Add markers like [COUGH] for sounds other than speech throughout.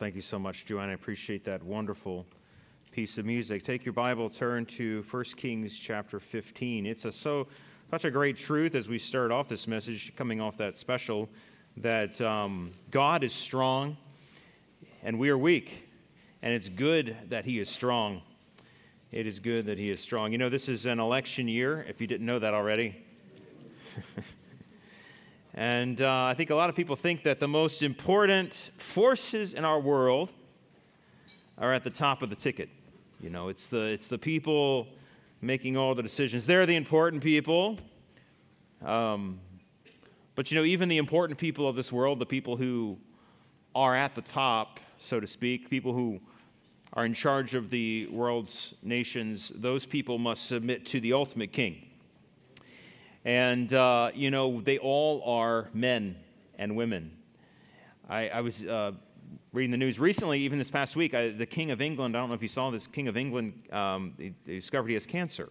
Thank you so much, Joanne. I appreciate that wonderful piece of music. Take your Bible, turn to 1 Kings chapter 15. It's a, so such a great truth as we start off this message, coming off that special, that um, God is strong and we are weak, and it's good that He is strong. It is good that He is strong. You know, this is an election year, if you didn't know that already. [LAUGHS] And uh, I think a lot of people think that the most important forces in our world are at the top of the ticket. You know, it's the, it's the people making all the decisions. They're the important people. Um, but, you know, even the important people of this world, the people who are at the top, so to speak, people who are in charge of the world's nations, those people must submit to the ultimate king. And, uh, you know, they all are men and women. I, I was uh, reading the news recently, even this past week, I, the King of England, I don't know if you saw this, King of England, um, discovered he has cancer.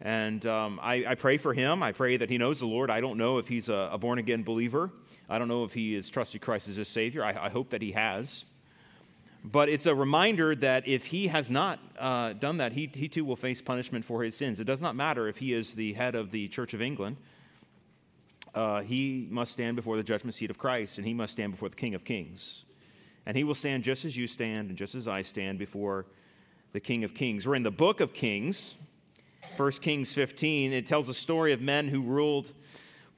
And um, I, I, pray for him. I pray that he knows the Lord. I don't know if he's a, a born again believer. I don't know if he has trusted Christ as his Savior. I, I hope that he has. But it's a reminder that if he has not uh, done that, he, he too will face punishment for his sins. It does not matter if he is the head of the Church of England. Uh, he must stand before the judgment seat of Christ, and he must stand before the King of Kings. And he will stand just as you stand and just as I stand before the King of Kings. We're in the book of Kings, 1 Kings 15. It tells a story of men who ruled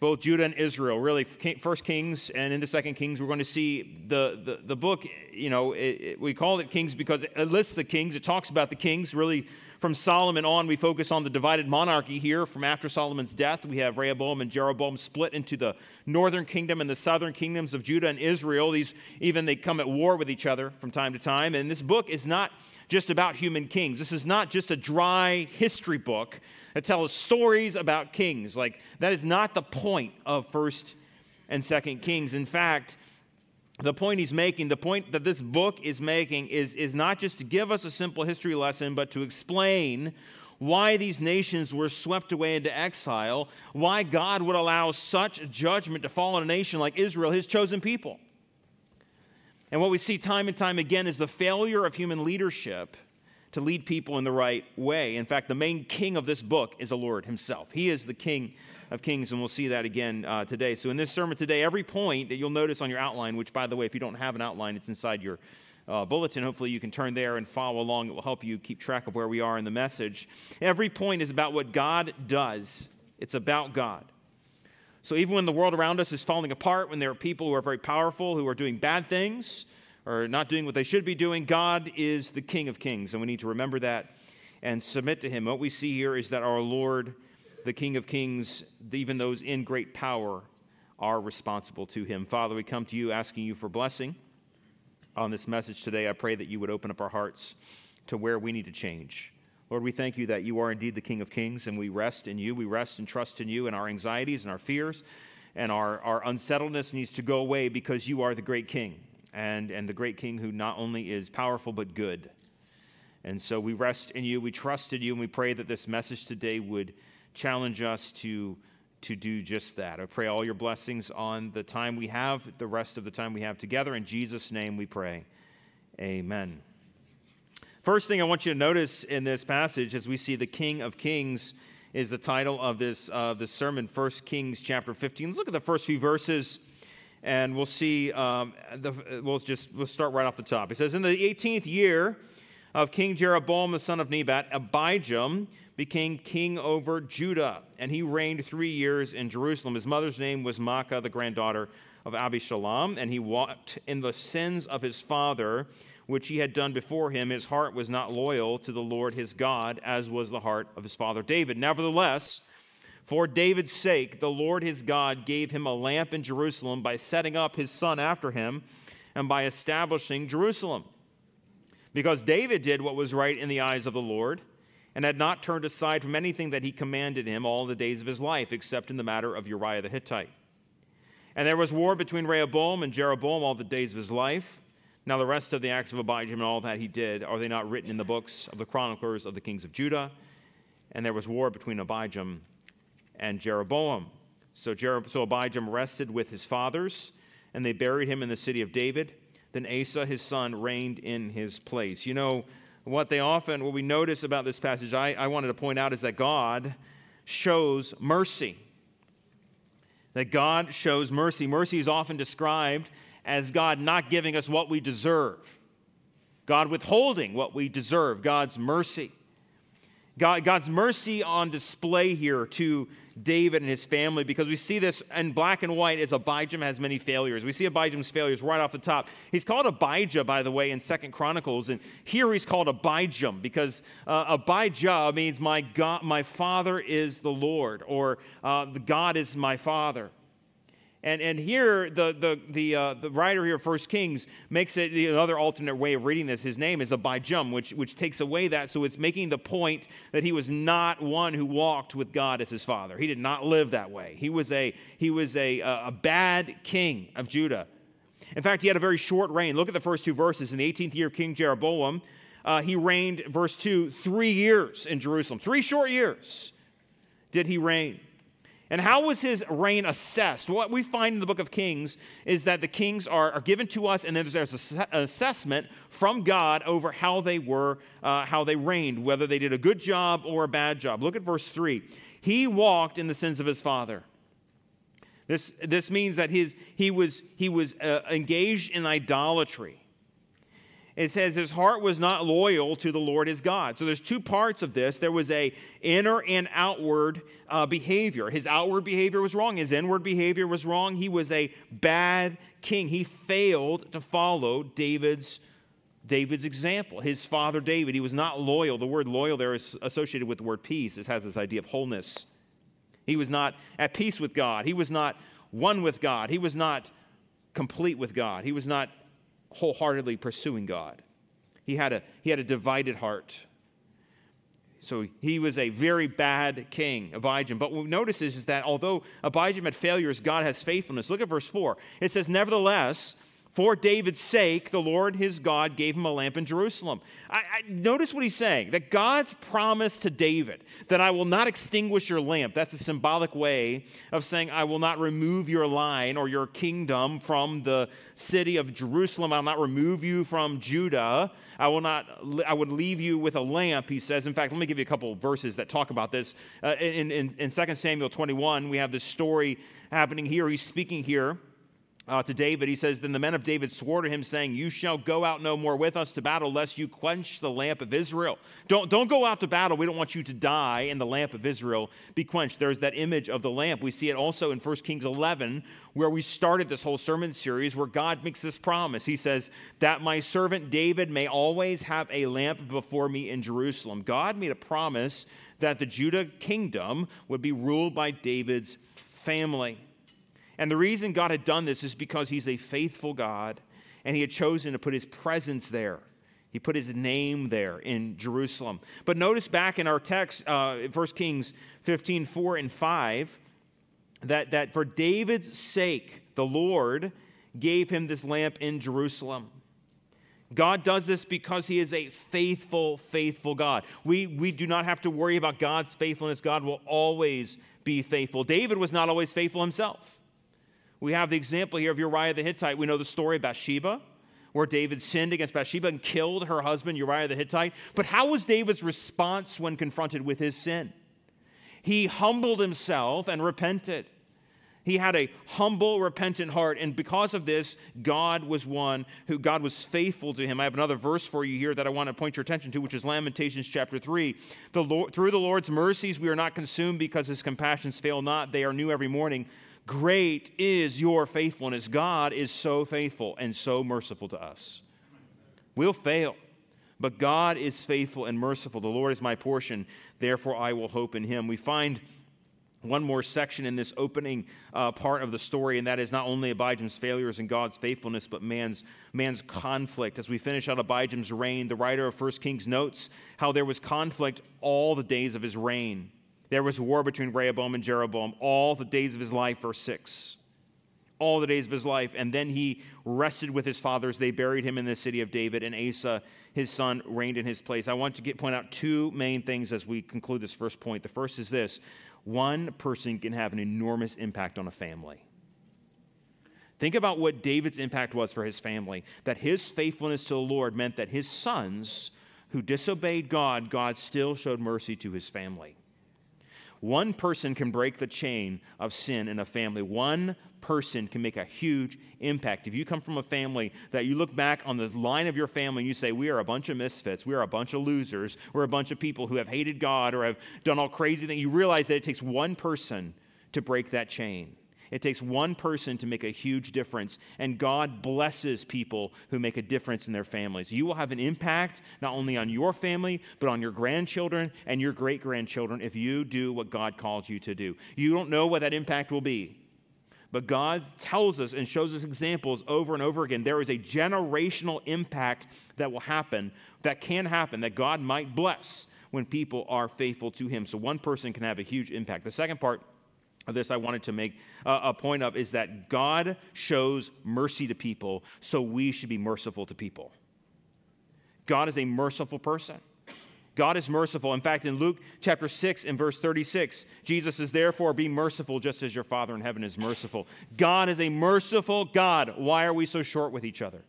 both Judah and Israel. Really, First Kings and into Second Kings, we're going to see the, the, the book, you know, it, it, we call it Kings because it lists the kings. It talks about the kings. Really, from Solomon on, we focus on the divided monarchy here. From after Solomon's death, we have Rehoboam and Jeroboam split into the northern kingdom and the southern kingdoms of Judah and Israel. These even they come at war with each other from time to time. And this book is not just about human kings. This is not just a dry history book that tells stories about kings. Like, that is not the point of 1st and 2nd Kings. In fact, the point he's making, the point that this book is making, is, is not just to give us a simple history lesson, but to explain why these nations were swept away into exile, why God would allow such judgment to fall on a nation like Israel, his chosen people. And what we see time and time again is the failure of human leadership to lead people in the right way. In fact, the main king of this book is the Lord himself. He is the king of kings, and we'll see that again uh, today. So, in this sermon today, every point that you'll notice on your outline, which, by the way, if you don't have an outline, it's inside your uh, bulletin. Hopefully, you can turn there and follow along. It will help you keep track of where we are in the message. Every point is about what God does, it's about God. So, even when the world around us is falling apart, when there are people who are very powerful, who are doing bad things, or not doing what they should be doing, God is the King of Kings, and we need to remember that and submit to Him. What we see here is that our Lord, the King of Kings, even those in great power, are responsible to Him. Father, we come to you asking you for blessing on this message today. I pray that you would open up our hearts to where we need to change. Lord, we thank you that you are indeed the King of Kings, and we rest in you. We rest and trust in you, and our anxieties and our fears and our, our unsettledness needs to go away because you are the great King and, and the great King who not only is powerful but good. And so we rest in you, we trust in you, and we pray that this message today would challenge us to, to do just that. I pray all your blessings on the time we have, the rest of the time we have together. In Jesus' name we pray. Amen. First thing I want you to notice in this passage as we see the King of Kings is the title of this, uh, this sermon, 1 Kings chapter 15. Let's look at the first few verses and we'll see. Um, the, we'll just we'll start right off the top. He says, "In the 18th year of King Jeroboam the son of Nebat, Abijam became king over Judah, and he reigned three years in Jerusalem. His mother's name was Maacah, the granddaughter of Abishalom, and he walked in the sins of his father." Which he had done before him, his heart was not loyal to the Lord his God, as was the heart of his father David. Nevertheless, for David's sake, the Lord his God gave him a lamp in Jerusalem by setting up his son after him and by establishing Jerusalem. Because David did what was right in the eyes of the Lord and had not turned aside from anything that he commanded him all the days of his life, except in the matter of Uriah the Hittite. And there was war between Rehoboam and Jeroboam all the days of his life. Now, the rest of the acts of Abijam and all that he did, are they not written in the books of the chroniclers of the kings of Judah? And there was war between Abijam and Jeroboam. So, Jer- so Abijam rested with his fathers, and they buried him in the city of David. Then Asa, his son, reigned in his place. You know, what they often, what we notice about this passage, I, I wanted to point out is that God shows mercy. That God shows mercy. Mercy is often described as God not giving us what we deserve, God withholding what we deserve, God's mercy. God, God's mercy on display here to David and his family because we see this in black and white as Abijam has many failures. We see Abijam's failures right off the top. He's called Abijah, by the way, in Second Chronicles, and here he's called Abijam because uh, Abijah means my God, my father is the Lord, or uh, God is my father. And, and here, the, the, the, uh, the writer here First Kings makes it another alternate way of reading this. His name is Abijam, which, which takes away that. So it's making the point that he was not one who walked with God as his father. He did not live that way. He was a, he was a, a bad king of Judah. In fact, he had a very short reign. Look at the first two verses. In the 18th year of King Jeroboam, uh, he reigned, verse 2, three years in Jerusalem. Three short years did he reign. And how was his reign assessed? What we find in the book of Kings is that the kings are, are given to us, and then there's an assessment from God over how they were, uh, how they reigned, whether they did a good job or a bad job. Look at verse 3. He walked in the sins of his father. This, this means that his, he was, he was uh, engaged in idolatry it says his heart was not loyal to the Lord his God. So there's two parts of this. There was a inner and outward uh, behavior. His outward behavior was wrong. His inward behavior was wrong. He was a bad king. He failed to follow David's David's example. His father David, he was not loyal. The word loyal there is associated with the word peace. It has this idea of wholeness. He was not at peace with God. He was not one with God. He was not complete with God. He was not wholeheartedly pursuing God. He had a, he had a divided heart. So he was a very bad king, Abijam. But what we notice is, is that although Abijam had failures, God has faithfulness. Look at verse 4. It says, Nevertheless, for David's sake, the Lord his God gave him a lamp in Jerusalem. I, I, notice what he's saying that God's promise to David that I will not extinguish your lamp, that's a symbolic way of saying, I will not remove your line or your kingdom from the city of Jerusalem. I'll not remove you from Judah. I will not, I would leave you with a lamp, he says. In fact, let me give you a couple verses that talk about this. Uh, in, in, in 2 Samuel 21, we have this story happening here. He's speaking here uh, to David, he says, Then the men of David swore to him, saying, You shall go out no more with us to battle, lest you quench the lamp of Israel. Don't, don't go out to battle. We don't want you to die, and the lamp of Israel be quenched. There's that image of the lamp. We see it also in 1 Kings 11, where we started this whole sermon series, where God makes this promise. He says, That my servant David may always have a lamp before me in Jerusalem. God made a promise that the Judah kingdom would be ruled by David's family. And the reason God had done this is because He's a faithful God and He had chosen to put His presence there. He put His name there in Jerusalem. But notice back in our text, uh, 1 Kings 15 4 and 5, that, that for David's sake, the Lord gave him this lamp in Jerusalem. God does this because He is a faithful, faithful God. We, we do not have to worry about God's faithfulness. God will always be faithful. David was not always faithful himself. We have the example here of Uriah the Hittite. We know the story of Bathsheba, where David sinned against Bathsheba and killed her husband, Uriah the Hittite. But how was David's response when confronted with his sin? He humbled himself and repented. He had a humble, repentant heart, and because of this, God was one who God was faithful to him. I have another verse for you here that I want to point your attention to, which is Lamentations chapter 3. The Lord, through the Lord's mercies, we are not consumed because his compassions fail not. They are new every morning. Great is your faithfulness. God is so faithful and so merciful to us. We'll fail, but God is faithful and merciful. The Lord is my portion, therefore I will hope in him. We find one more section in this opening uh, part of the story, and that is not only Abijam's failures and God's faithfulness, but man's, man's conflict. As we finish out Abijam's reign, the writer of 1 Kings notes how there was conflict all the days of his reign. There was war between Rehoboam and Jeroboam all the days of his life, verse 6. All the days of his life. And then he rested with his fathers. They buried him in the city of David, and Asa, his son, reigned in his place. I want to get, point out two main things as we conclude this first point. The first is this one person can have an enormous impact on a family. Think about what David's impact was for his family. That his faithfulness to the Lord meant that his sons who disobeyed God, God still showed mercy to his family. One person can break the chain of sin in a family. One person can make a huge impact. If you come from a family that you look back on the line of your family and you say, We are a bunch of misfits, we are a bunch of losers, we're a bunch of people who have hated God or have done all crazy things, you realize that it takes one person to break that chain. It takes one person to make a huge difference, and God blesses people who make a difference in their families. You will have an impact not only on your family, but on your grandchildren and your great grandchildren if you do what God calls you to do. You don't know what that impact will be. But God tells us and shows us examples over and over again. There is a generational impact that will happen, that can happen, that God might bless when people are faithful to Him. So one person can have a huge impact. The second part this I wanted to make a point of is that God shows mercy to people, so we should be merciful to people. God is a merciful person. God is merciful. In fact, in Luke chapter 6 and verse 36, Jesus says, therefore be merciful just as your Father in heaven is merciful. God is a merciful God. Why are we so short with each other?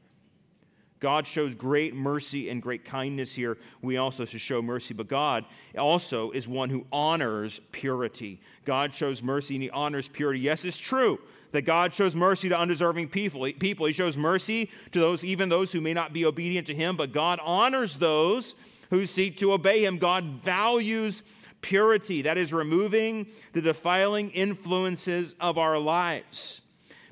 God shows great mercy and great kindness here. We also should show mercy, but God also is one who honors purity. God shows mercy and he honors purity. Yes, it's true that God shows mercy to undeserving people. People, he shows mercy to those even those who may not be obedient to him, but God honors those who seek to obey him. God values purity, that is removing the defiling influences of our lives.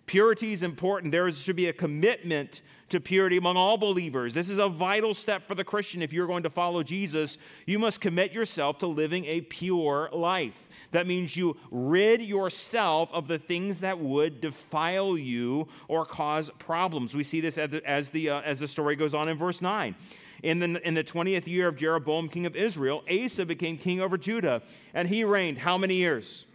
Purity is important. There should be a commitment to purity among all believers. This is a vital step for the Christian. If you're going to follow Jesus, you must commit yourself to living a pure life. That means you rid yourself of the things that would defile you or cause problems. We see this as the, as the, uh, as the story goes on in verse 9. In the, in the 20th year of Jeroboam, king of Israel, Asa became king over Judah, and he reigned how many years?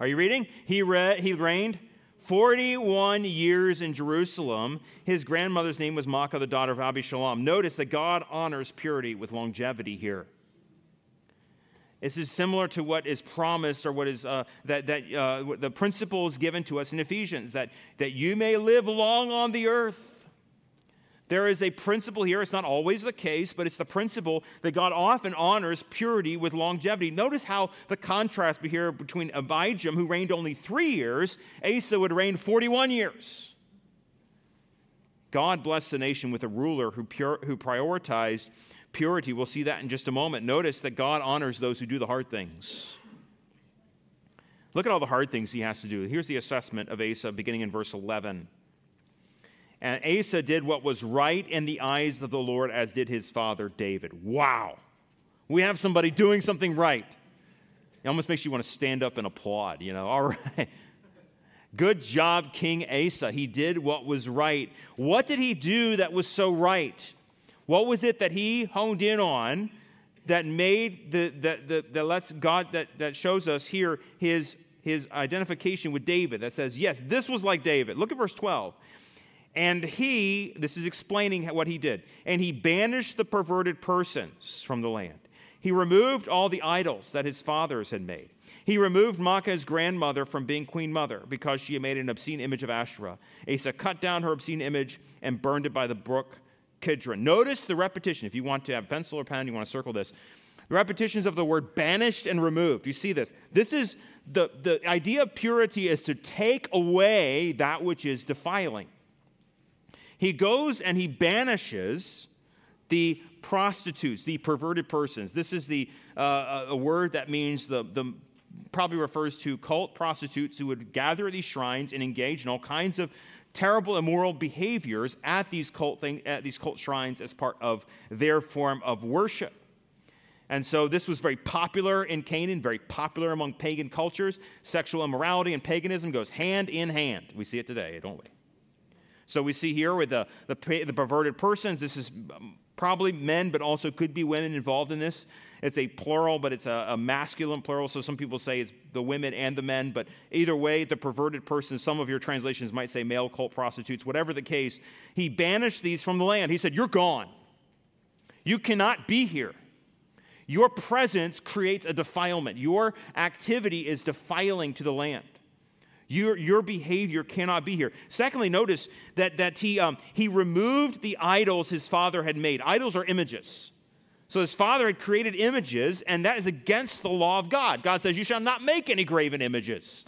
Are you reading? He, re- he reigned 41 years in Jerusalem. His grandmother's name was Maacah, the daughter of Abishalom. Notice that God honors purity with longevity here. This is similar to what is promised or what is uh, that, that uh, the principles given to us in Ephesians that, that you may live long on the earth there is a principle here. It's not always the case, but it's the principle that God often honors purity with longevity. Notice how the contrast here between Abijam, who reigned only three years, Asa would reign 41 years. God blessed the nation with a ruler who, pure, who prioritized purity. We'll see that in just a moment. Notice that God honors those who do the hard things. Look at all the hard things he has to do. Here's the assessment of Asa beginning in verse 11. And Asa did what was right in the eyes of the Lord, as did his father David. Wow. We have somebody doing something right. It almost makes you want to stand up and applaud, you know. [LAUGHS] All right. Good job, King Asa. He did what was right. What did he do that was so right? What was it that he honed in on that made the that the, that lets God that, that shows us here his his identification with David that says, yes, this was like David. Look at verse 12. And he, this is explaining what he did, and he banished the perverted persons from the land. He removed all the idols that his fathers had made. He removed Maacah's grandmother from being queen mother because she had made an obscene image of Asherah. Asa cut down her obscene image and burned it by the brook Kidron. Notice the repetition. If you want to have pencil or pen, you want to circle this. The repetitions of the word banished and removed. You see this. This is the, the idea of purity is to take away that which is defiling he goes and he banishes the prostitutes, the perverted persons. This is the uh, a word that means the, the probably refers to cult prostitutes who would gather at these shrines and engage in all kinds of terrible immoral behaviors at these cult thing, at these cult shrines as part of their form of worship. And so this was very popular in Canaan, very popular among pagan cultures. Sexual immorality and paganism goes hand in hand. We see it today, don't we? So we see here with the, the, the perverted persons, this is um, probably men, but also could be women involved in this. It's a plural, but it's a, a, masculine plural. So some people say it's the women and the men. But either way, the perverted persons, some of your translations might say male cult prostitutes, whatever the case, he banished these from the land. He said, You're gone. You cannot be here. Your presence creates a defilement. Your activity is defiling to the land. Your, your behavior cannot be here. Secondly, notice that, that he, um, he removed the idols his father had made. Idols are images. So his father had created images, and that is against the law of God. God says, You shall not make any graven images.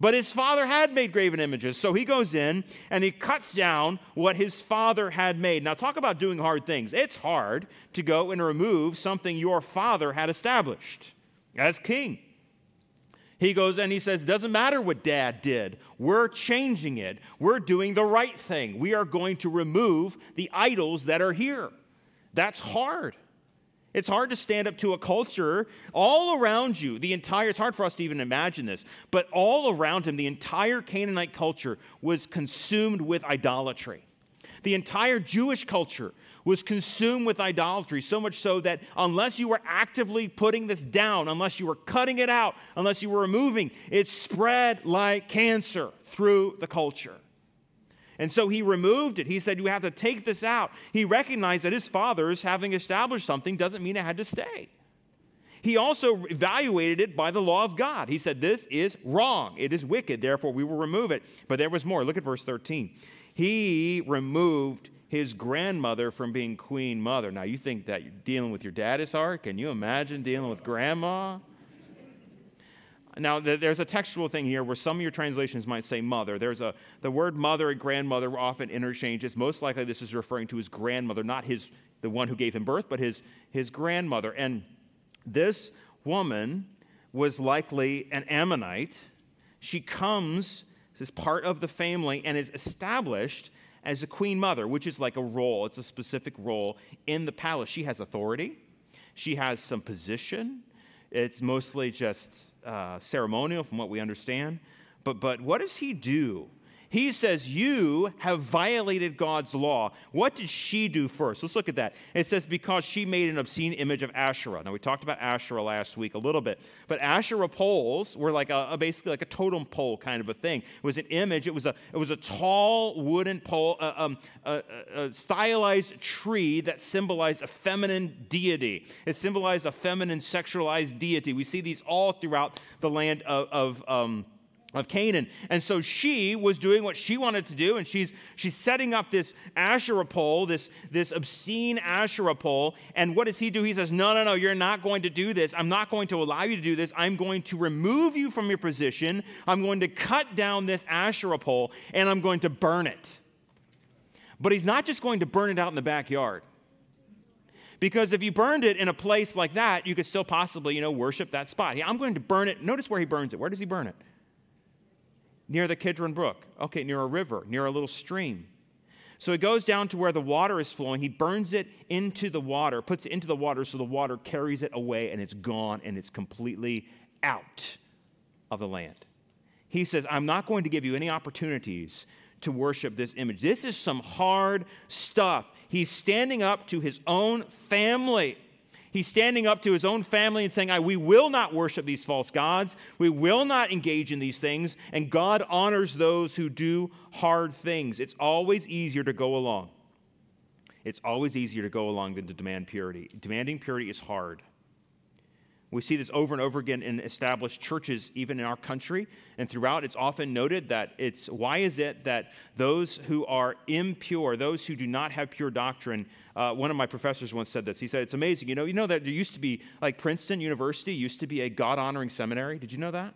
But his father had made graven images. So he goes in and he cuts down what his father had made. Now, talk about doing hard things. It's hard to go and remove something your father had established as king. He goes and he says, Doesn't matter what dad did. We're changing it. We're doing the right thing. We are going to remove the idols that are here. That's hard. It's hard to stand up to a culture all around you. The entire, it's hard for us to even imagine this, but all around him, the entire Canaanite culture was consumed with idolatry. The entire Jewish culture was consumed with idolatry, so much so that unless you were actively putting this down, unless you were cutting it out, unless you were removing, it spread like cancer through the culture. And so he removed it. He said, You have to take this out. He recognized that his fathers, having established something, doesn't mean it had to stay. He also evaluated it by the law of God. He said, This is wrong. It is wicked. Therefore, we will remove it. But there was more. Look at verse 13. He removed his grandmother from being queen mother. Now, you think that dealing with your dad is hard? Can you imagine dealing with grandma? Now, there's a textual thing here where some of your translations might say mother. There's a, the word mother and grandmother often interchanged. most likely this is referring to his grandmother, not his, the one who gave him birth, but his, his grandmother. And this woman was likely an Ammonite. She comes as part of the family and is established as a queen mother, which is like a role, it's a specific role in the palace. She has authority, she has some position. It's mostly just uh, ceremonial, from what we understand. But, but what does he do? He says, You have violated God's law. What did she do first? Let's look at that. It says, Because she made an obscene image of Asherah. Now, we talked about Asherah last week a little bit, but Asherah poles were like a, a basically like a totem pole kind of a thing. It was an image, it was a, it was a tall wooden pole, uh, um, a, a stylized tree that symbolized a feminine deity. It symbolized a feminine sexualized deity. We see these all throughout the land of. of um, of Canaan. And so she was doing what she wanted to do, and she's, she's setting up this Asherah pole, this, this obscene Asherah pole. And what does he do? He says, No, no, no, you're not going to do this. I'm not going to allow you to do this. I'm going to remove you from your position. I'm going to cut down this Asherah pole, and I'm going to burn it. But he's not just going to burn it out in the backyard. Because if you burned it in a place like that, you could still possibly, you know, worship that spot. I'm going to burn it. Notice where he burns it. Where does he burn it? Near the Kidron Brook. Okay, near a river, near a little stream. So he goes down to where the water is flowing. He burns it into the water, puts it into the water so the water carries it away and it's gone and it's completely out of the land. He says, I'm not going to give you any opportunities to worship this image. This is some hard stuff. He's standing up to his own family. He's standing up to his own family and saying, We will not worship these false gods. We will not engage in these things. And God honors those who do hard things. It's always easier to go along. It's always easier to go along than to demand purity. Demanding purity is hard. We see this over and over again in established churches, even in our country and throughout. It's often noted that it's why is it that those who are impure, those who do not have pure doctrine, uh, one of my professors once said this. He said, It's amazing. You know, you know that there used to be, like Princeton University used to be a God honoring seminary. Did you know that?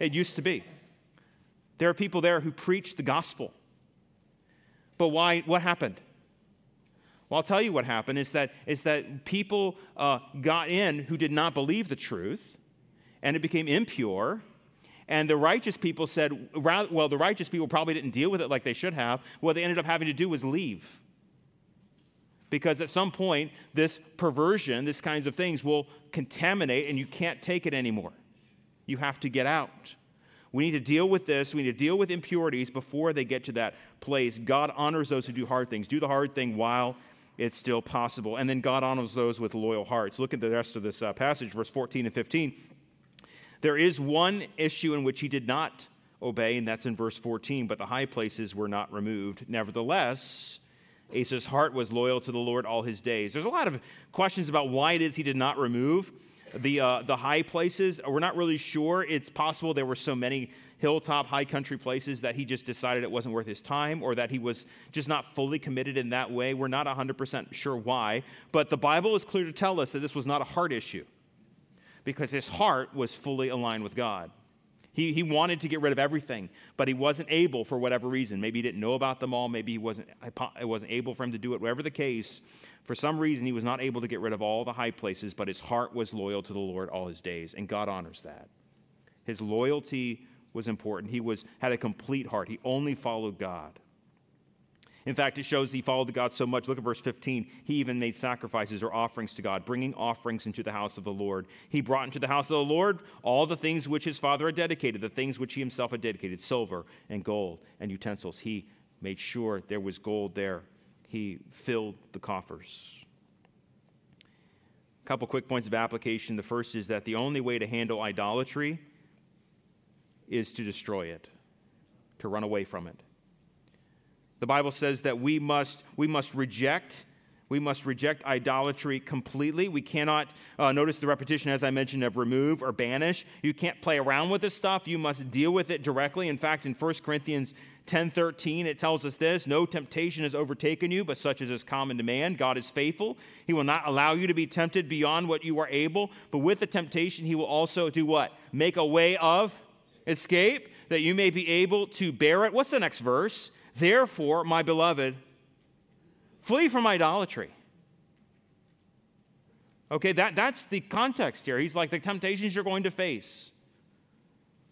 It used to be. There are people there who preach the gospel. But why? What happened? Well, I'll tell you what happened is that, is that people uh, got in who did not believe the truth, and it became impure. And the righteous people said, well, the righteous people probably didn't deal with it like they should have. What they ended up having to do was leave. Because at some point, this perversion, this kinds of things will contaminate, and you can't take it anymore. You have to get out. We need to deal with this. We need to deal with impurities before they get to that place. God honors those who do hard things. Do the hard thing while it's still possible. And then God honors those with loyal hearts. Look at the rest of this uh, passage, verse 14 and 15. There is one issue in which he did not obey, and that's in verse 14, but the high places were not removed. Nevertheless, Asa's heart was loyal to the Lord all his days. There's a lot of questions about why it is he did not remove the, uh, the high places. We're not really sure. It's possible there were so many hilltop, high country places that he just decided it wasn't worth his time or that he was just not fully committed in that way. We're not 100% sure why. But the Bible is clear to tell us that this was not a heart issue because his heart was fully aligned with God. He, he wanted to get rid of everything, but he wasn't able for whatever reason. Maybe he didn't know about them all. Maybe he wasn't, it wasn't able for him to do it. Whatever the case, for some reason, he was not able to get rid of all the high places, but his heart was loyal to the Lord all his days, and God honors that. His loyalty was important. He was, had a complete heart, he only followed God. In fact, it shows he followed God so much. Look at verse 15. He even made sacrifices or offerings to God, bringing offerings into the house of the Lord. He brought into the house of the Lord all the things which his father had dedicated, the things which he himself had dedicated silver and gold and utensils. He made sure there was gold there. He filled the coffers. A couple quick points of application. The first is that the only way to handle idolatry is to destroy it, to run away from it. The Bible says that we must, we must reject we must reject idolatry completely. We cannot, uh, notice the repetition, as I mentioned, of remove or banish. You can't play around with this stuff. You must deal with it directly. In fact, in 1 Corinthians 10 13, it tells us this No temptation has overtaken you, but such as is common to man. God is faithful. He will not allow you to be tempted beyond what you are able. But with the temptation, He will also do what? Make a way of escape that you may be able to bear it. What's the next verse? Therefore, my beloved, flee from idolatry. Okay, that, that's the context here. He's like the temptations you're going to face.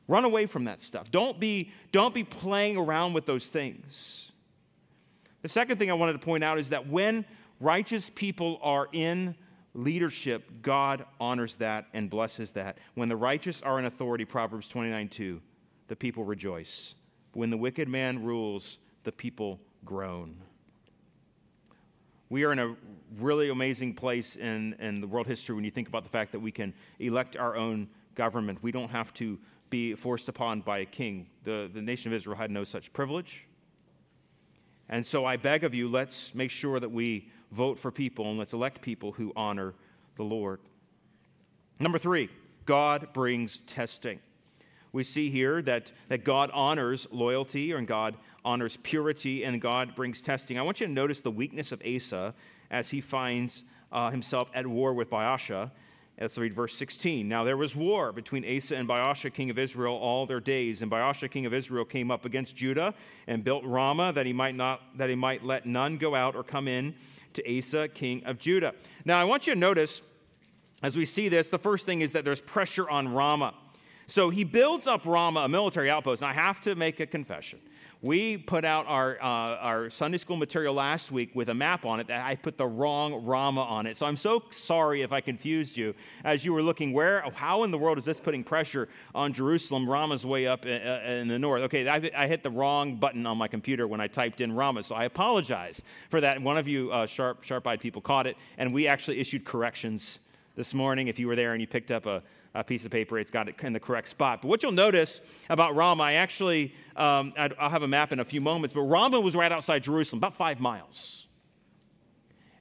Run away from that stuff. Don't be, don't be playing around with those things. The second thing I wanted to point out is that when righteous people are in leadership, God honors that and blesses that. When the righteous are in authority, Proverbs 29 2, the people rejoice. When the wicked man rules, the people groan. We are in a really amazing place in, in the world history when you think about the fact that we can elect our own government. We don't have to be forced upon by a king. The, the nation of Israel had no such privilege. And so I beg of you, let's make sure that we vote for people and let's elect people who honor the Lord. Number three, God brings testing. We see here that, that God honors loyalty and God honors purity and God brings testing. I want you to notice the weakness of Asa as he finds uh, himself at war with Baasha. Let's read verse 16. Now there was war between Asa and Baasha, king of Israel, all their days. And Baasha, king of Israel, came up against Judah and built Ramah that he might not that he might let none go out or come in to Asa, king of Judah. Now I want you to notice, as we see this, the first thing is that there's pressure on Ramah. So he builds up Ramah, a military outpost. And I have to make a confession. We put out our, uh, our Sunday school material last week with a map on it that I put the wrong Ramah on it. So I'm so sorry if I confused you as you were looking where, how in the world is this putting pressure on Jerusalem? Ramah's way up in, uh, in the north. Okay, I, I, hit the wrong button on my computer when I typed in Ramah, so I apologize for that. One of you uh, sharp, sharp-eyed people caught it, and we actually issued corrections this morning. If you were there and you picked up a a piece of paper. It's got it in the correct spot. But what you'll notice about Ramah, I actually, um, I'll have a map in a few moments, but Ramah was right outside Jerusalem, about five miles.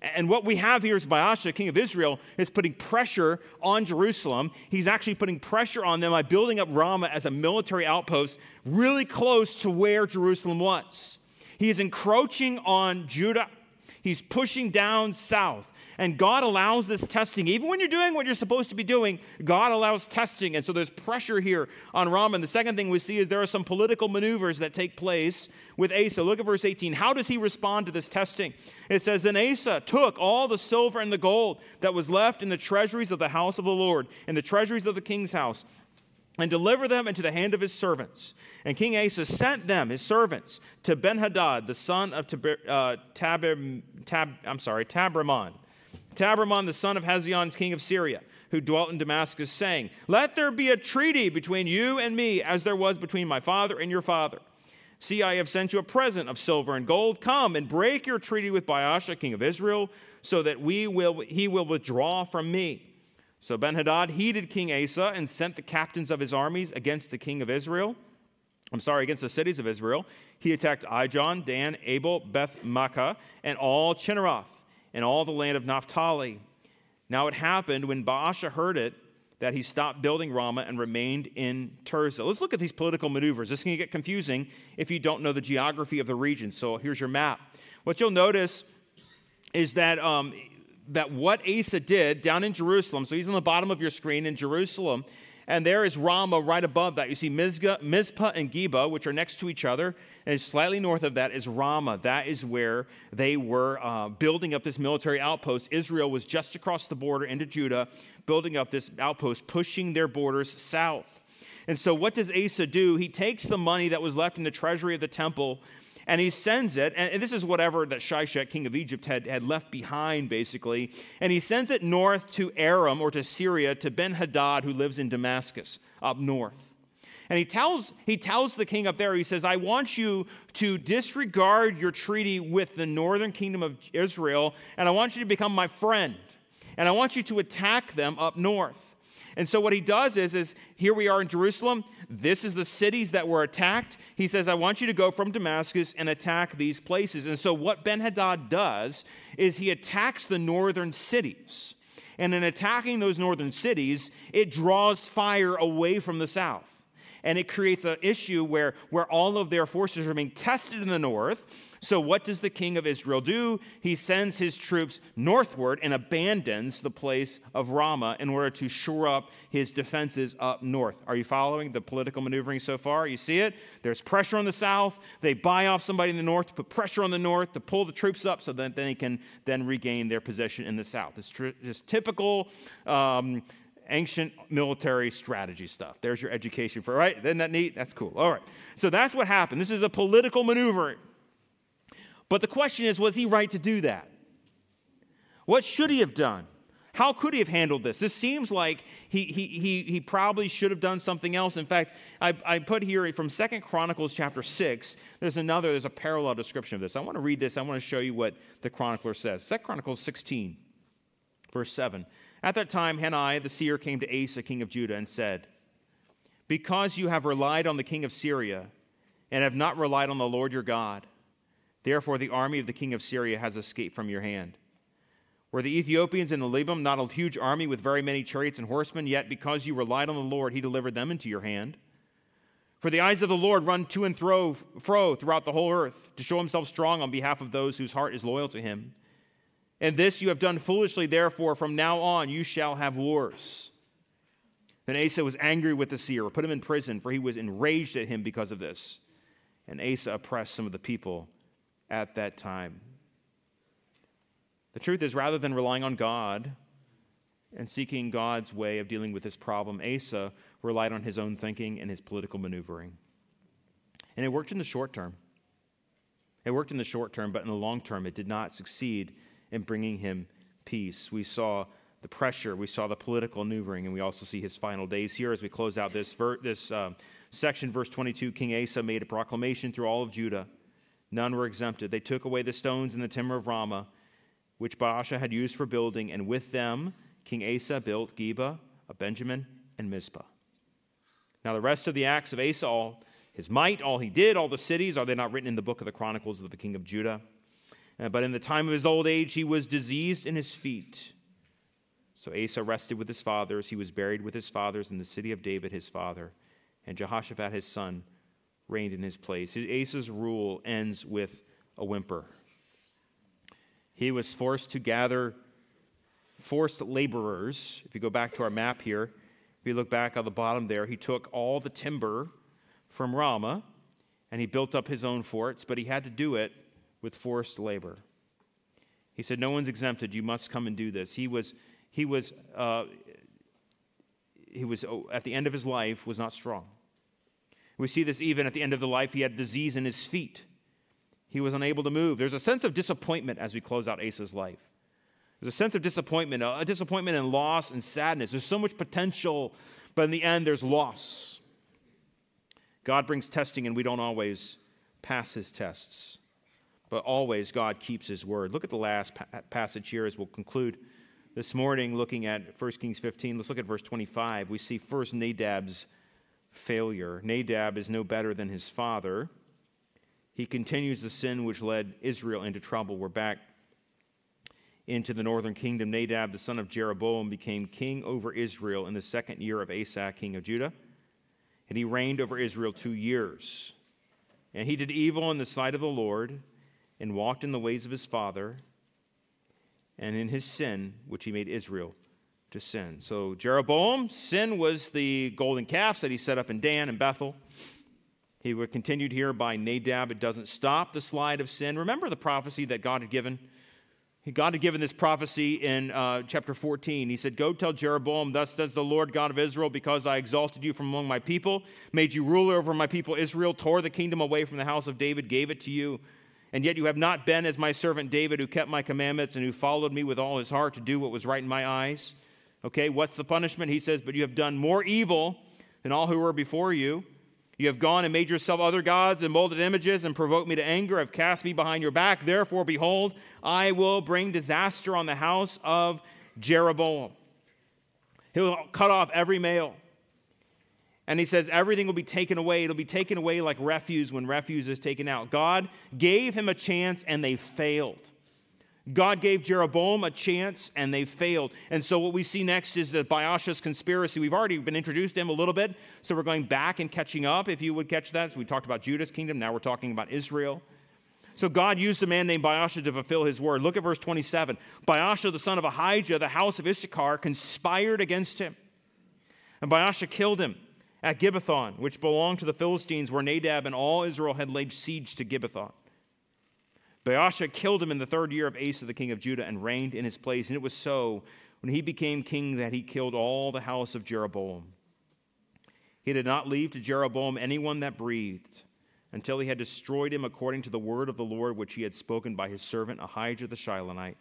And what we have here is Baasha, king of Israel, is putting pressure on Jerusalem. He's actually putting pressure on them by building up Ramah as a military outpost really close to where Jerusalem was. He is encroaching on Judah. He's pushing down south. And God allows this testing. Even when you're doing what you're supposed to be doing, God allows testing. And so there's pressure here on Ramah. The second thing we see is there are some political maneuvers that take place with Asa. Look at verse 18. How does he respond to this testing? It says, Then Asa took all the silver and the gold that was left in the treasuries of the house of the Lord, in the treasuries of the king's house, and delivered them into the hand of his servants. And King Asa sent them, his servants, to Benhadad, the son of Tab, uh, Tab, I'm sorry, Tabrimon the son of Hezion, king of Syria, who dwelt in Damascus, saying, Let there be a treaty between you and me, as there was between my father and your father. See, I have sent you a present of silver and gold. Come and break your treaty with Baasha, king of Israel, so that we will, he will withdraw from me. So Benhadad heeded King Asa and sent the captains of his armies against the king of Israel. I'm sorry, against the cities of Israel. He attacked Ijon, Dan, Abel, Beth Makkah, and all Chinneroth and all the land of Naphtali. Now it happened when Baasha heard it that he stopped building Ramah and remained in Tirzah. Let's look at these political maneuvers. This can get confusing if you don't know the geography of the region. So here's your map. What you'll notice is that, um, that what Asa did down in Jerusalem, so he's on the bottom of your screen in Jerusalem, and there is Ramah right above that. You see Mizpah, Mizpah and Geba, which are next to each other. And slightly north of that is Ramah. That is where they were uh, building up this military outpost. Israel was just across the border into Judah, building up this outpost, pushing their borders south. And so, what does Asa do? He takes the money that was left in the treasury of the temple and he sends it, and this is whatever that Shishak, king of Egypt, had, had left behind, basically, and he sends it north to Aram or to Syria to Ben Hadad, who lives in Damascus, up north. And he tells, he tells the king up there, he says, I want you to disregard your treaty with the northern kingdom of Israel, and I want you to become my friend. And I want you to attack them up north. And so what he does is, is here we are in Jerusalem. This is the cities that were attacked. He says, I want you to go from Damascus and attack these places. And so what Ben Hadad does is he attacks the northern cities. And in attacking those northern cities, it draws fire away from the south. And it creates an issue where, where all of their forces are being tested in the north so, what does the king of Israel do? He sends his troops northward and abandons the place of Ramah in order to shore up his defenses up north. Are you following the political maneuvering so far? You see it? There's pressure on the south. They buy off somebody in the north to put pressure on the north to pull the troops up so that they can then regain their position in the south. It's tr- just typical. Um, ancient military strategy stuff. There's your education for, right? Isn't that neat? That's cool. All right. So that's what happened. This is a political maneuvering. But the question is was he right to do that? What should he have done? How could he have handled this? This seems like he, he, he, he probably should have done something else. In fact, I, I put here from Second Chronicles chapter 6, there's another, there's a parallel description of this. I want to read this. I want to show you what the chronicler says. Second Chronicles 16, verse 7. At that time, Hanani the seer came to Asa, king of Judah, and said, Because you have relied on the king of Syria and have not relied on the Lord your God, Therefore, the army of the king of Syria has escaped from your hand. Were the Ethiopians in the Lubim not a huge army with very many chariots and horsemen? Yet, because you relied on the Lord, he delivered them into your hand. For the eyes of the Lord run to and fro throughout the whole earth to show himself strong on behalf of those whose heart is loyal to him. And this you have done foolishly, therefore, from now on you shall have wars. Then Asa was angry with the seer, put him in prison, for he was enraged at him because of this. And Asa oppressed some of the people at that time. The truth is, rather than relying on God and seeking God's way of dealing with this problem, Asa relied on his own thinking and his political maneuvering. And it worked in the short term. It worked in the short term, but in the long term, it did not succeed in bringing him peace. We saw the pressure, we saw the political maneuvering, and we also see his final days here as we close out this, ver- this uh, section, verse 22. King Asa made a proclamation through all of Judah None were exempted. They took away the stones and the timber of Ramah, which Baasha had used for building, and with them King Asa built Geba, of Benjamin, and Mizpah. Now, the rest of the acts of Asa, all his might, all he did, all the cities, are they not written in the book of the Chronicles of the king of Judah? Uh, but in the time of his old age, he was diseased in his feet. So Asa rested with his fathers. He was buried with his fathers in the city of David, his father. And Jehoshaphat, his son, reigned in his place. Asa's rule ends with a whimper. He was forced to gather forced laborers. If you go back to our map here, if you look back on the bottom there, he took all the timber from Ramah and he built up his own forts, but he had to do it with forced labor. He said, No one's exempted. You must come and do this. He was, he was, uh, he was oh, at the end of his life, was not strong. We see this even at the end of the life. He had disease in his feet. He was unable to move. There's a sense of disappointment as we close out Asa's life. There's a sense of disappointment, a disappointment and loss and sadness. There's so much potential, but in the end, there's loss. God brings testing, and we don't always pass his tests. But always, God keeps his word. Look at the last pa- passage here as we'll conclude this morning, looking at 1 Kings 15. Let's look at verse 25. We see first Nadab's failure. Nadab is no better than his father. He continues the sin which led Israel into trouble. We're back into the northern kingdom, Nadab, the son of Jeroboam, became king over Israel in the second year of Asa, king of Judah. And he reigned over Israel two years. And he did evil in the sight of the Lord and walked in the ways of his father and in his sin, which he made Israel to sin. So, Jeroboam, sin was the golden calves that he set up in Dan and Bethel. He were continued here by Nadab. It doesn't stop the slide of sin. Remember the prophecy that God had given? God had given this prophecy in uh, chapter 14. He said, Go tell Jeroboam, Thus says the Lord God of Israel, because I exalted you from among my people, made you ruler over my people Israel, tore the kingdom away from the house of David, gave it to you. And yet you have not been as my servant David, who kept my commandments and who followed me with all his heart to do what was right in my eyes. Okay, what's the punishment? He says, But you have done more evil than all who were before you. You have gone and made yourself other gods and molded images and provoked me to anger, have cast me behind your back. Therefore, behold, I will bring disaster on the house of Jeroboam. He'll cut off every male. And he says everything will be taken away. It'll be taken away like refuse when refuse is taken out. God gave him a chance and they failed. God gave Jeroboam a chance and they failed. And so, what we see next is the Baasha's conspiracy. We've already been introduced to him a little bit, so we're going back and catching up, if you would catch that. So we talked about Judah's kingdom, now we're talking about Israel. So, God used a man named Baasha to fulfill his word. Look at verse 27. Baasha, the son of Ahijah, the house of Issachar, conspired against him. And Baasha killed him at Gibbethon, which belonged to the Philistines, where Nadab and all Israel had laid siege to Gibbethon. Baasha killed him in the third year of Asa, the king of Judah, and reigned in his place. And it was so when he became king that he killed all the house of Jeroboam. He did not leave to Jeroboam anyone that breathed until he had destroyed him according to the word of the Lord which he had spoken by his servant Ahijah the Shilonite,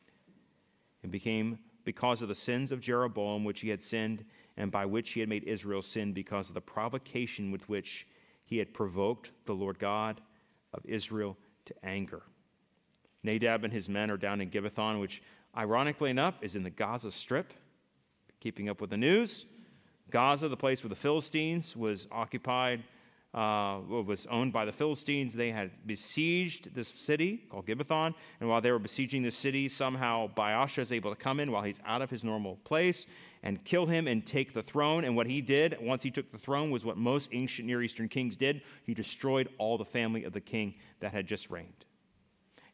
and became because of the sins of Jeroboam which he had sinned, and by which he had made Israel sin, because of the provocation with which he had provoked the Lord God of Israel to anger. Nadab and his men are down in Gibbethon, which, ironically enough, is in the Gaza Strip. Keeping up with the news, Gaza, the place where the Philistines was occupied, uh, was owned by the Philistines. They had besieged this city called Gibbethon, and while they were besieging the city, somehow Baasha is able to come in while he's out of his normal place and kill him and take the throne. And what he did once he took the throne was what most ancient Near Eastern kings did he destroyed all the family of the king that had just reigned.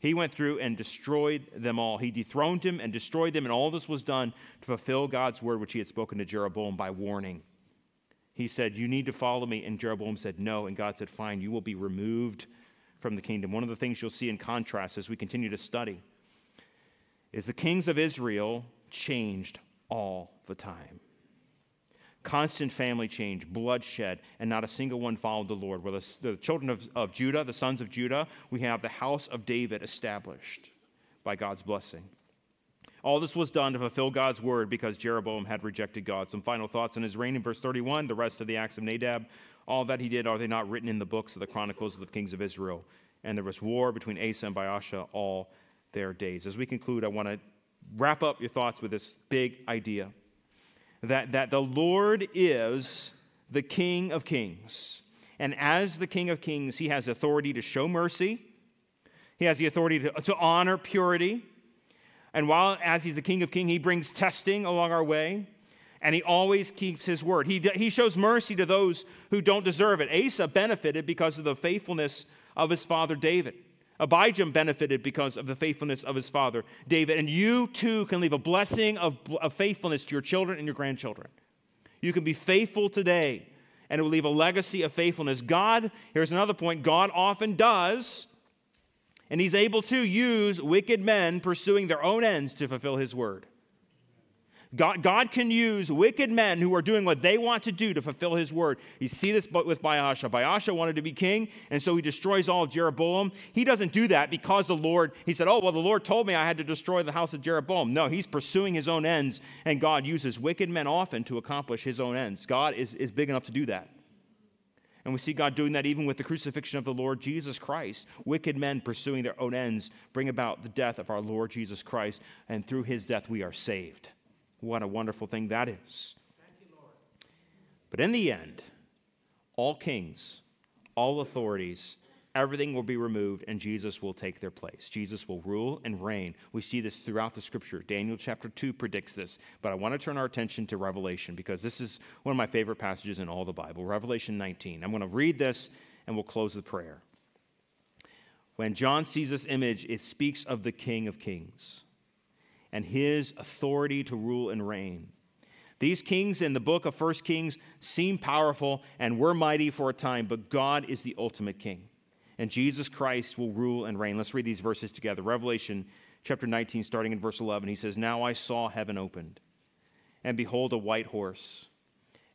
He went through and destroyed them all. He dethroned him and destroyed them, and all this was done to fulfill God's word, which he had spoken to Jeroboam by warning. He said, You need to follow me. And Jeroboam said, No. And God said, Fine, you will be removed from the kingdom. One of the things you'll see in contrast as we continue to study is the kings of Israel changed all the time constant family change, bloodshed, and not a single one followed the Lord. Where the, the children of, of Judah, the sons of Judah, we have the house of David established by God's blessing. All this was done to fulfill God's word because Jeroboam had rejected God. Some final thoughts on his reign in verse 31, the rest of the acts of Nadab. All that he did, are they not written in the books of the chronicles of the kings of Israel? And there was war between Asa and Baasha all their days. As we conclude, I want to wrap up your thoughts with this big idea that, that the Lord is the King of Kings. And as the King of Kings, he has authority to show mercy, he has the authority to, to honor purity. And while, as he's the King of Kings, he brings testing along our way. And he always keeps his word. He, he shows mercy to those who don't deserve it. Asa benefited because of the faithfulness of his father David. Abijam benefited because of the faithfulness of his father, David. And you too can leave a blessing of, of faithfulness to your children and your grandchildren. You can be faithful today, and it will leave a legacy of faithfulness. God, here's another point God often does, and he's able to use wicked men pursuing their own ends to fulfill his word. God, God can use wicked men who are doing what they want to do to fulfill his word. You see this with Baasha. Baasha wanted to be king, and so he destroys all of Jeroboam. He doesn't do that because the Lord, he said, Oh, well, the Lord told me I had to destroy the house of Jeroboam. No, he's pursuing his own ends, and God uses wicked men often to accomplish his own ends. God is, is big enough to do that. And we see God doing that even with the crucifixion of the Lord Jesus Christ. Wicked men pursuing their own ends bring about the death of our Lord Jesus Christ, and through his death we are saved. What a wonderful thing that is. You, but in the end, all kings, all authorities, everything will be removed and Jesus will take their place. Jesus will rule and reign. We see this throughout the scripture. Daniel chapter 2 predicts this. But I want to turn our attention to Revelation because this is one of my favorite passages in all the Bible. Revelation 19. I'm going to read this and we'll close with prayer. When John sees this image, it speaks of the King of Kings and his authority to rule and reign. These kings in the book of First Kings seem powerful and were mighty for a time, but God is the ultimate king. And Jesus Christ will rule and reign. Let's read these verses together. Revelation chapter 19, starting in verse 11. He says, Now I saw heaven opened, and behold, a white horse.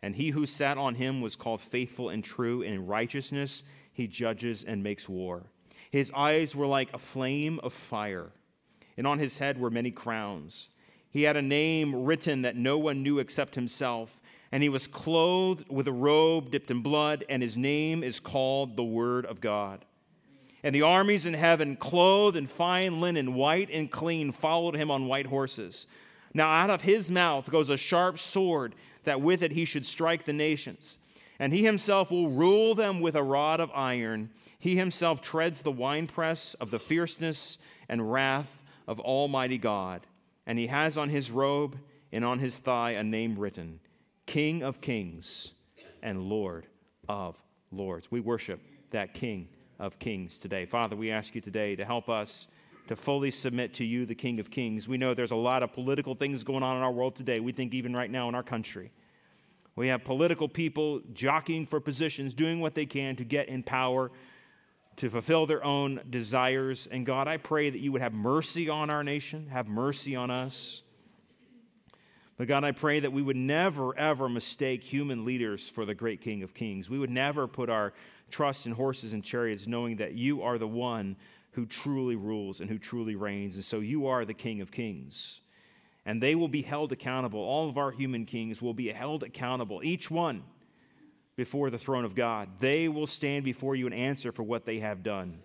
And he who sat on him was called faithful and true. And in righteousness he judges and makes war. His eyes were like a flame of fire, and on his head were many crowns. He had a name written that no one knew except himself, and he was clothed with a robe dipped in blood, and his name is called the Word of God. And the armies in heaven, clothed in fine linen, white and clean, followed him on white horses. Now out of his mouth goes a sharp sword, that with it he should strike the nations. And he himself will rule them with a rod of iron. He himself treads the winepress of the fierceness and wrath of Almighty God and he has on his robe and on his thigh a name written King of Kings and Lord of Lords. We worship that King of Kings today. Father, we ask you today to help us to fully submit to you, the King of Kings. We know there's a lot of political things going on in our world today. We think even right now in our country. We have political people jockeying for positions, doing what they can to get in power, to fulfill their own desires. And God, I pray that you would have mercy on our nation, have mercy on us. But God, I pray that we would never, ever mistake human leaders for the great King of Kings. We would never put our trust in horses and chariots, knowing that you are the one who truly rules and who truly reigns. And so you are the King of Kings. And they will be held accountable. All of our human kings will be held accountable, each one before the throne of God. They will stand before you and answer for what they have done.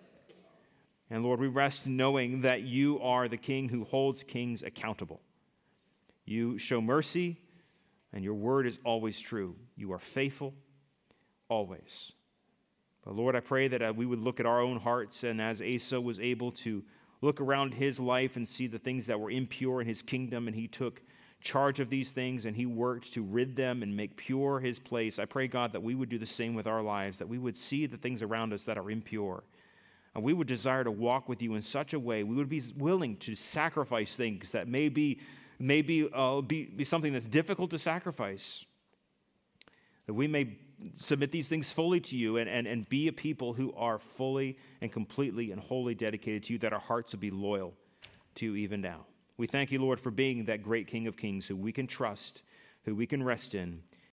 And Lord, we rest knowing that you are the King who holds kings accountable. You show mercy, and your word is always true. You are faithful always. But Lord, I pray that uh, we would look at our own hearts, and as Asa was able to look around his life and see the things that were impure in his kingdom, and he took charge of these things and he worked to rid them and make pure his place. I pray, God, that we would do the same with our lives, that we would see the things around us that are impure. And we would desire to walk with you in such a way, we would be willing to sacrifice things that may be, may be, uh, be, be something that's difficult to sacrifice. That we may submit these things fully to you and, and, and be a people who are fully and completely and wholly dedicated to you, that our hearts would be loyal to you even now. We thank you, Lord, for being that great King of Kings who we can trust, who we can rest in.